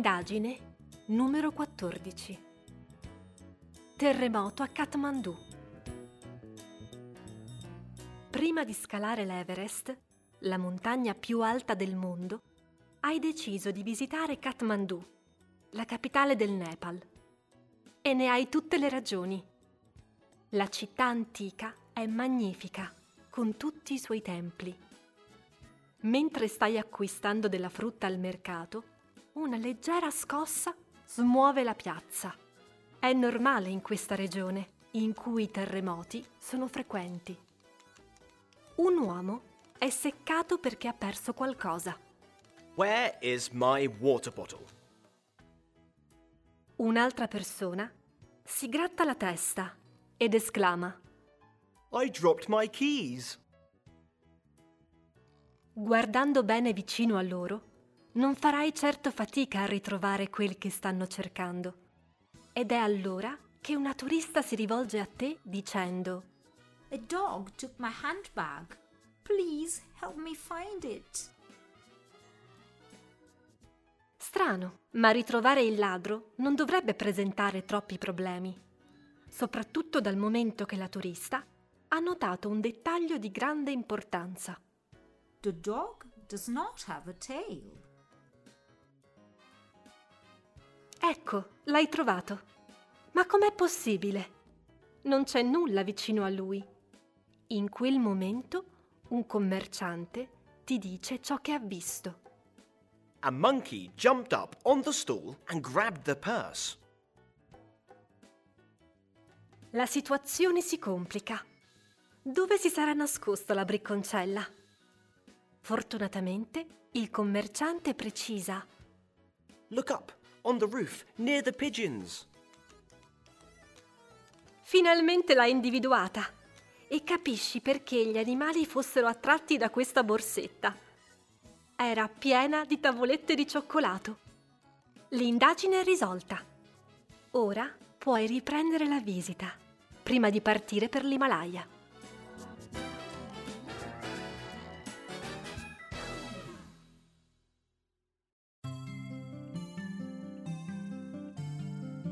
Indagine numero 14. Terremoto a Kathmandu. Prima di scalare l'Everest, la montagna più alta del mondo, hai deciso di visitare Kathmandu, la capitale del Nepal. E ne hai tutte le ragioni. La città antica è magnifica, con tutti i suoi templi. Mentre stai acquistando della frutta al mercato, una leggera scossa smuove la piazza. È normale in questa regione, in cui i terremoti sono frequenti. Un uomo è seccato perché ha perso qualcosa. Where is my water bottle? Un'altra persona si gratta la testa ed esclama I dropped my keys. Guardando bene vicino a loro, non farai certo fatica a ritrovare quel che stanno cercando. Ed è allora che una turista si rivolge a te dicendo A dog took my handbag. Please help me find it. Strano, ma ritrovare il ladro non dovrebbe presentare troppi problemi, soprattutto dal momento che la turista ha notato un dettaglio di grande importanza. The dog does not have a tail. Ecco, l'hai trovato. Ma com'è possibile? Non c'è nulla vicino a lui. In quel momento un commerciante ti dice ciò che ha visto. A monkey jumped up on the stool and grabbed the purse. La situazione si complica. Dove si sarà nascosta la bricconcella? Fortunatamente il commerciante precisa. Look up, on the roof, near the pigeons. Finalmente l'hai individuata e capisci perché gli animali fossero attratti da questa borsetta. Era piena di tavolette di cioccolato. L'indagine è risolta. Ora puoi riprendere la visita, prima di partire per l'Himalaya.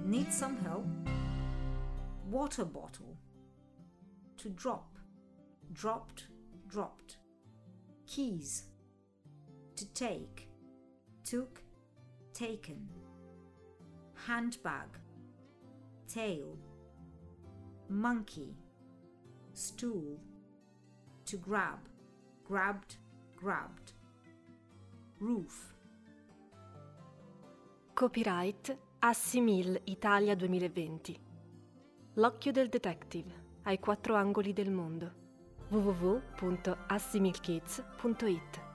Need some help? Water bottle. To drop. Dropped, dropped. Keys. To take. Took, taken. Handbag. Tail. Monkey. Stool. To grab. Grabbed, grabbed. Roof. Copyright Assimil Italia 2020. L'occhio del detective ai quattro angoli del mondo. www.assimilkids.it